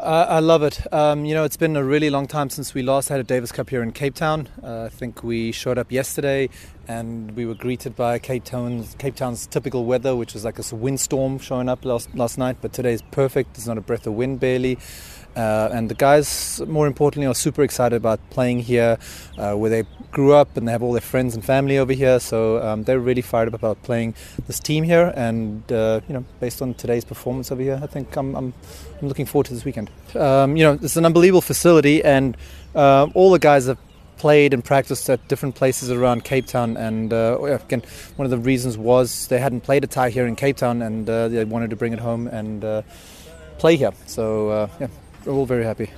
Uh, I love it. Um, you know, it's been a really long time since we last had a Davis Cup here in Cape Town. Uh, I think we showed up yesterday and we were greeted by Cape Town's, Cape Town's typical weather, which was like a windstorm showing up last, last night. But today is perfect. There's not a breath of wind barely. Uh, and the guys, more importantly, are super excited about playing here, uh, where they grew up and they have all their friends and family over here. So um, they're really fired up about playing this team here. And uh, you know, based on today's performance over here, I think I'm, I'm, I'm looking forward to this weekend. Um, you know, it's an unbelievable facility, and uh, all the guys have played and practiced at different places around Cape Town. And uh, again, one of the reasons was they hadn't played a tie here in Cape Town, and uh, they wanted to bring it home and play here. So yeah we're all very happy.